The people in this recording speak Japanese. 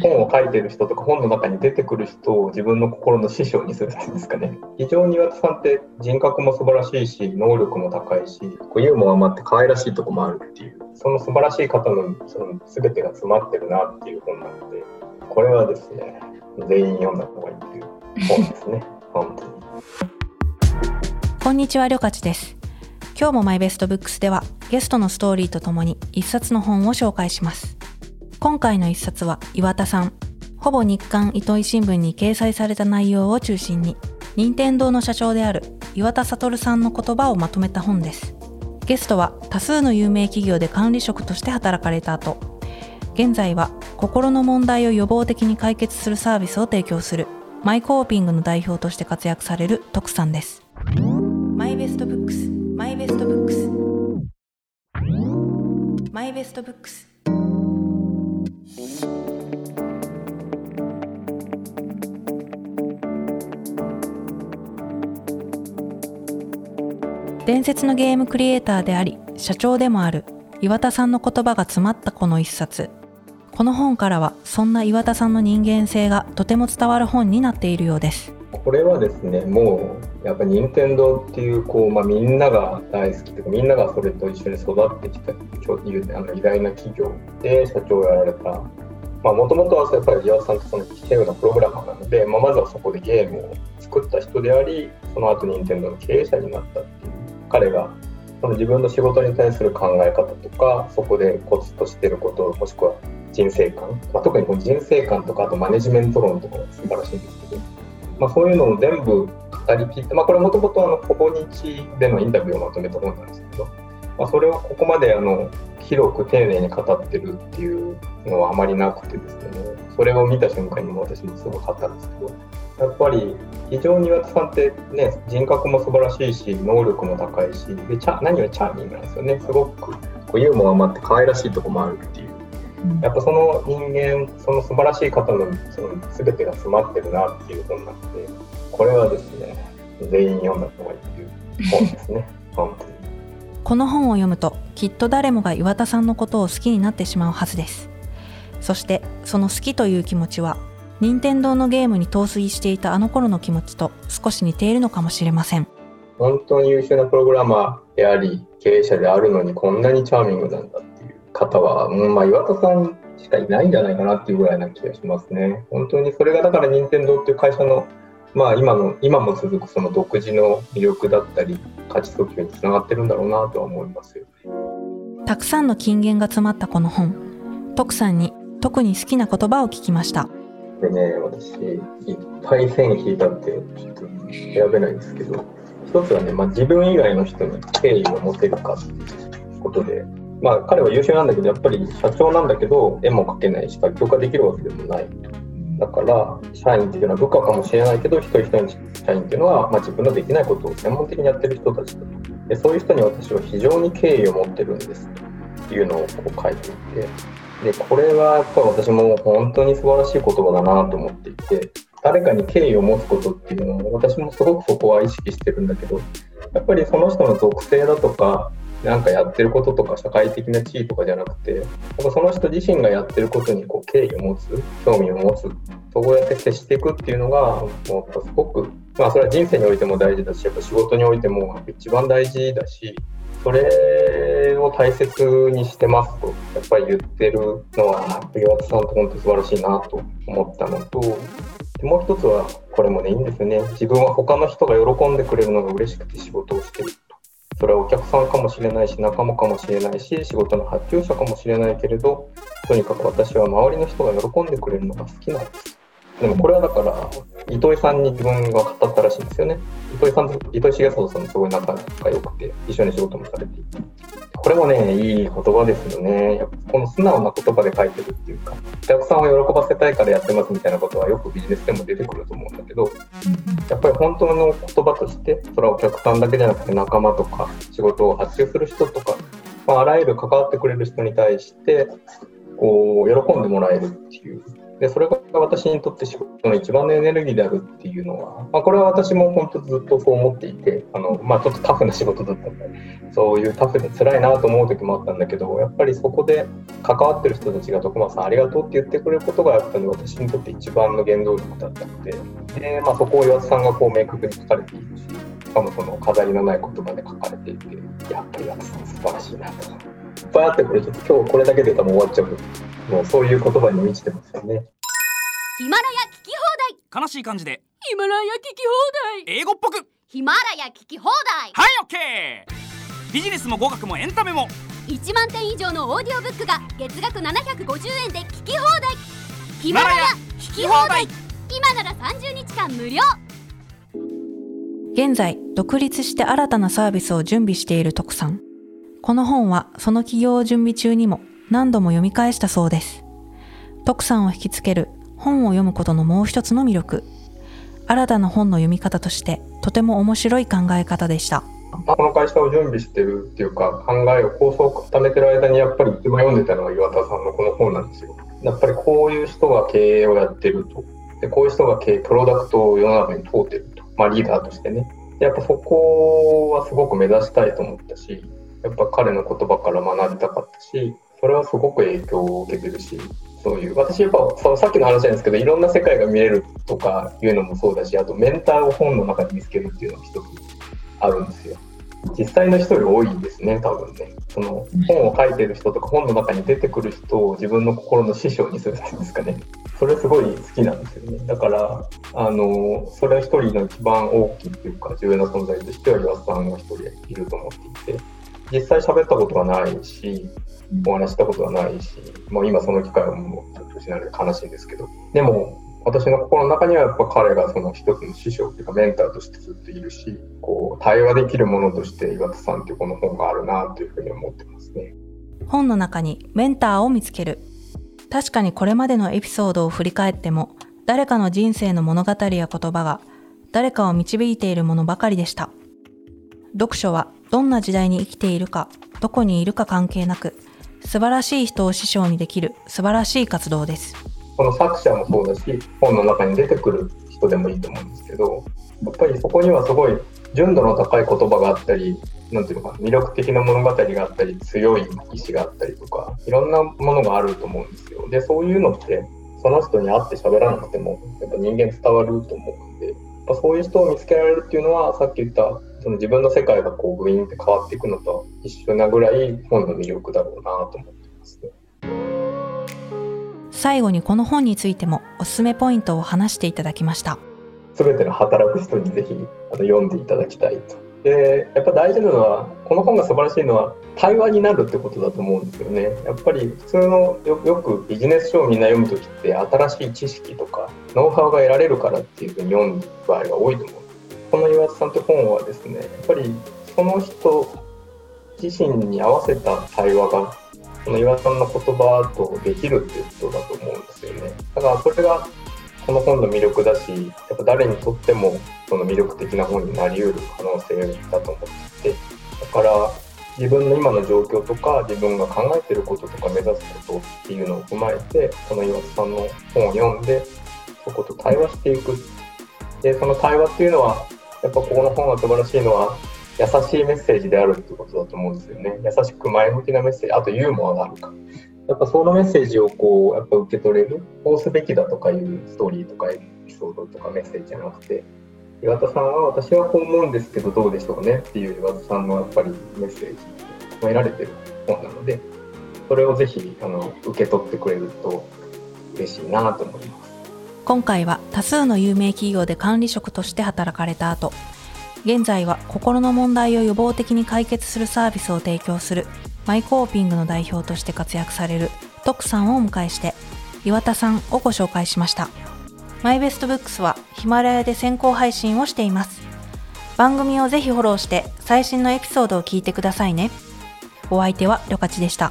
本を書いてる人とか本の中に出てくる人を自分の心の師匠にするっていうんですかね。非常に岩田さんって人格も素晴らしいし能力も高いしこうユーモアもあって可愛らしいとこもあるっていうその素晴らしい方のその全てが詰まってるなっていう本なのでこれはですね全員読んだ方がいいっていう本ですね。本当に。こんにちはりょかちです。今日もマイベストブックスではゲストのストーリーとともに一冊の本を紹介します今回の一冊は岩田さん。ほぼ日刊イトイ新聞に掲載された内容を中心に任天堂の社長である岩田聡さんの言葉をまとめた本です。ゲストは多数の有名企業で管理職として働かれた後現在は心の問題を予防的に解決するサービスを提供するマイコーピングの代表として活躍される徳さんです。マイベストブックスマイベストブックス。マイベストブックス。伝説のゲームクリエイターであり社長でもある岩田さんの言葉が詰まったこの一冊。この本からはそんな岩田さんの人間性がとても伝わる本になっているようです。これはですねもうやっぱ任天堂っていうこう、まあ、みんなが大好きとかみんながそれと一緒に育ってきたあの偉大な企業で社長をやられた。もともとはやっぱり岩田さんとその来たようなプログラマーなので、まあ、まずはそこでゲームを作った人でありその後任天堂の経営者になったっていう。彼がその自分の仕事に対する考え方とかそこでコツとしてることもしくは人生観、まあ、特にこの人生観とかあとマネジメント論とかも素晴らしいんですけど、まあ、そういうのを全部語りきって、まあ、これもともとほぼ日でのインタビューをまとめた本なんですけど、まあ、それをここまであの広く丁寧に語ってるっていうのはあまりなくてですね。それを見た瞬間にも私もすごかったんですけどやっぱり非常に岩田さんってね人格も素晴らしいし能力も高いしでチャ何よりチャーミングなんですよね。すごくこうユーモアもあって可愛らしいとこもあるっていう、うん、やっぱその人間その素晴らしい方のその全てが詰まってるなっていう本なのでこれはですね全員読んだ方がいいっていう本ですね。本当にこの本を読むときっと誰もが岩田さんのことを好きになってしまうはずです。そしてその好きという気持ちは任天堂のゲームに陶酔していたあの頃の気持ちと少し似ているのかもしれません。本当に優秀なプログラマーであり経営者であるのにこんなにチャーミングなんだっていう方は、うん、まあ岩田さんしかいないんじゃないかなっていうぐらいな気がしますね。本当にそれがだから任天堂っていう会社のまあ今の今も続くその独自の魅力だったり価値訴求につながってるんだろうなとは思いますよね。たくさんの金言が詰まったこの本。徳さんに特に好きな言葉を聞きました。でね、私、いっぱい線引いたってちょっと選べないんですけど、一つはね、まあ、自分以外の人に敬意を持てるかっていうことで、まあ、彼は優秀なんだけど、やっぱり社長なんだけど、絵も描けないし、作曲ができるわけでもない。だから、社員っていうのは部下かもしれないけど、一人一人の社員っていうのは、まあ、自分のできないことを専門的にやってる人たちでそういう人に私は非常に敬意を持ってるんですというのをこう書いていて、でこれはやっぱり私も本当に素晴らしい言葉だなと思っていて誰かに敬意を持つことっていうのを私もすごくそこは意識してるんだけどやっぱりその人の属性だとかなんかやってることとか社会的な地位とかじゃなくてやっぱその人自身がやってることにこう敬意を持つ興味を持つそうやって接していくっていうのがもうすごくまあそれは人生においても大事だしやっぱ仕事においても一番大事だしそれを大切にしてますとやっぱり言ってるのは岩田さんと本当素晴らしいなと思ったのともう一つはこれもねいいんですよね。自分は他の人が喜んでくれるのが嬉しくて仕事をしてるそれはお客さんかもしれないし仲間かもしれないし仕事の発注者かもしれないけれどとにかく私は周りの人が喜んでくれるのが好きなんです。でもこれはだから糸井さんに自分が語ったらしいんですよね。糸井さんと糸井重里さんとすごい仲が良くて一緒に仕事もされていて。これもねいい言葉ですよね。やっぱこの素直な言葉で書いてるっていうかお客さんを喜ばせたいからやってますみたいなことはよくビジネスでも出てくると思うんだけどやっぱり本当の言葉としてそれはお客さんだけじゃなくて仲間とか仕事を発注する人とか、まあ、あらゆる関わってくれる人に対してこう喜んでもらえるっていうでそれが私にとって仕事の一番のエネルギーであるっていうのは、まあ、これは私も本当ずっとそう思っていてあの、まあ、ちょっとタフな仕事だったんでそういうタフで辛いなと思う時もあったんだけどやっぱりそこで関わってる人たちが徳間さんありがとうって言ってくれることがやっぱり私にとって一番の原動力だったのでで、まあ、そこを岩田さんがこう明確に書かれているししかもその飾りのない言葉で書かれていてやっぱり岩田さん素晴らしいなと。いっぱいあってこれちょっと今日これだけで多分終わっちゃうもうそういう言葉に満ちてますよね。ヒマラヤ聞き放題。悲しい感じで。ヒマラヤ聞き放題。英語っぽく。ヒマラヤ聞き放題。はいオッケービジネスも語学もエンタメも。1万点以上のオーディオブックが月額750円で聞き放題。ヒマラヤ聞き放題。今なら30日間無料。現在独立して新たなサービスを準備している徳さん。この本はその企業準備中にも何度も読み返したそうです。徳さんを引きつける本を読むことのもう一つの魅力。新たな本の読み方としてとても面白い考え方でした。この会社を準備してるっていうか考えを構想を固めてる間にやっぱり一番読んでたのは岩田さんのこの本なんですよ。やっぱりこういう人が経営をやってると。でこういう人が経営プロダクトを世の中に通ってると、まあ、リーダーとしてね。やっぱそこはすごく目指したいと思ったしやっぱ彼の言葉から学びたかったしそれはすごく影響を受けてるしそういう私やっぱそのさっきの話なんですけどいろんな世界が見れるとかいうのもそうだしあとメンターを本の中で見つけるっていうのが一つあるんですよ。実際の人より多いんですね多分ね。その本を書いてる人とか本の中に出てくる人を自分の心の師匠にするっていうんですかね。それすごい好きなんですよね。だからあのそれは一人の一番大きいっていうか重要な存在としては岩田さんが一人いると思っていて。実際喋ったことはないしお話したことはないし、もう今その機会はもうちょっと失われて悲しいんですけど、でも私の心の中にはやっぱ彼がその一つの師匠っていうかメンターとしてずっといるし、こう対話できるものとして岩田さんっていうこの本があるなというふうに思ってますね。本の中にメンターを見つける。確かにこれまでのエピソードを振り返っても、誰かの人生の物語や言葉が誰かを導いているものばかりでした。読書はどんな時代に生きているか、どこにいるか関係なく、素晴らしい人を師匠にできる素晴らしい活動です。この作者もそうだし、本の中に出てくる人でもいいと思うんですけど、やっぱりそこにはすごい純度の高い言葉があったり、なんていうのか魅力的な物語があったり、強い意志があったりとか、いろんなものがあると思うんですよ。で、そういうのって、その人に会って喋らなくても、やっぱ人間伝わると思うんで、やっぱそういう人を見つけられるっていうのは、さっき言ったその自分の世界がこうグイーンって変わっていくのと一緒なぐらい本の魅力だろうなと思ってますね。最後にこの本についてもおすすめポイントを話していただきました。すべての働く人にぜひあの読んでいただきたいと。でやっぱ大事なのはこの本が素晴らしいのは対話になるってことだと思うんですよね。やっぱり普通のよくビジネス書をみんな読む時って新しい知識とかノウハウが得られるからっていうふうに読む場合が多いと思うんこの岩田さんって本はですねやっぱりその人自身に合わせた対話がこの岩田さんの言葉とできるっていうことだと思うんですよね。だからそれがこの本の魅力だしやっぱ誰にとってもその魅力的な本になりうる可能性だと思っててだから自分の今の状況とか自分が考えてることとか目指すことっていうのを踏まえてこの岩田さんの本を読んでそこと対話していく。でその対話っていうのはやっぱここの本が素晴らしいのは優しいメッセージであるってことだと思うんですよね。優しく前向きなメッセージあとユーモアがあるか。やっぱそのメッセージをこうやっぱ受け取れるこうすべきだとかいうストーリーとかエピソードとかメッセージじゃなくて。岩田さんは私はこう思うんですけどどうでしょうね。っていう岩田さんのやっぱりメッセージ込められてる本なのでそれをぜひあの受け取ってくれると嬉しいなと思います。今回は多数の有名企業で管理職として働かれた後、現在は心の問題を予防的に解決するサービスを提供するマイコーピングの代表として活躍される徳さんをお迎えして、岩田さんをご紹介しました。マイベストブックスはヒマラヤで先行配信をしています。番組をぜひフォローして最新のエピソードを聞いてくださいね。お相手はりょかちでした。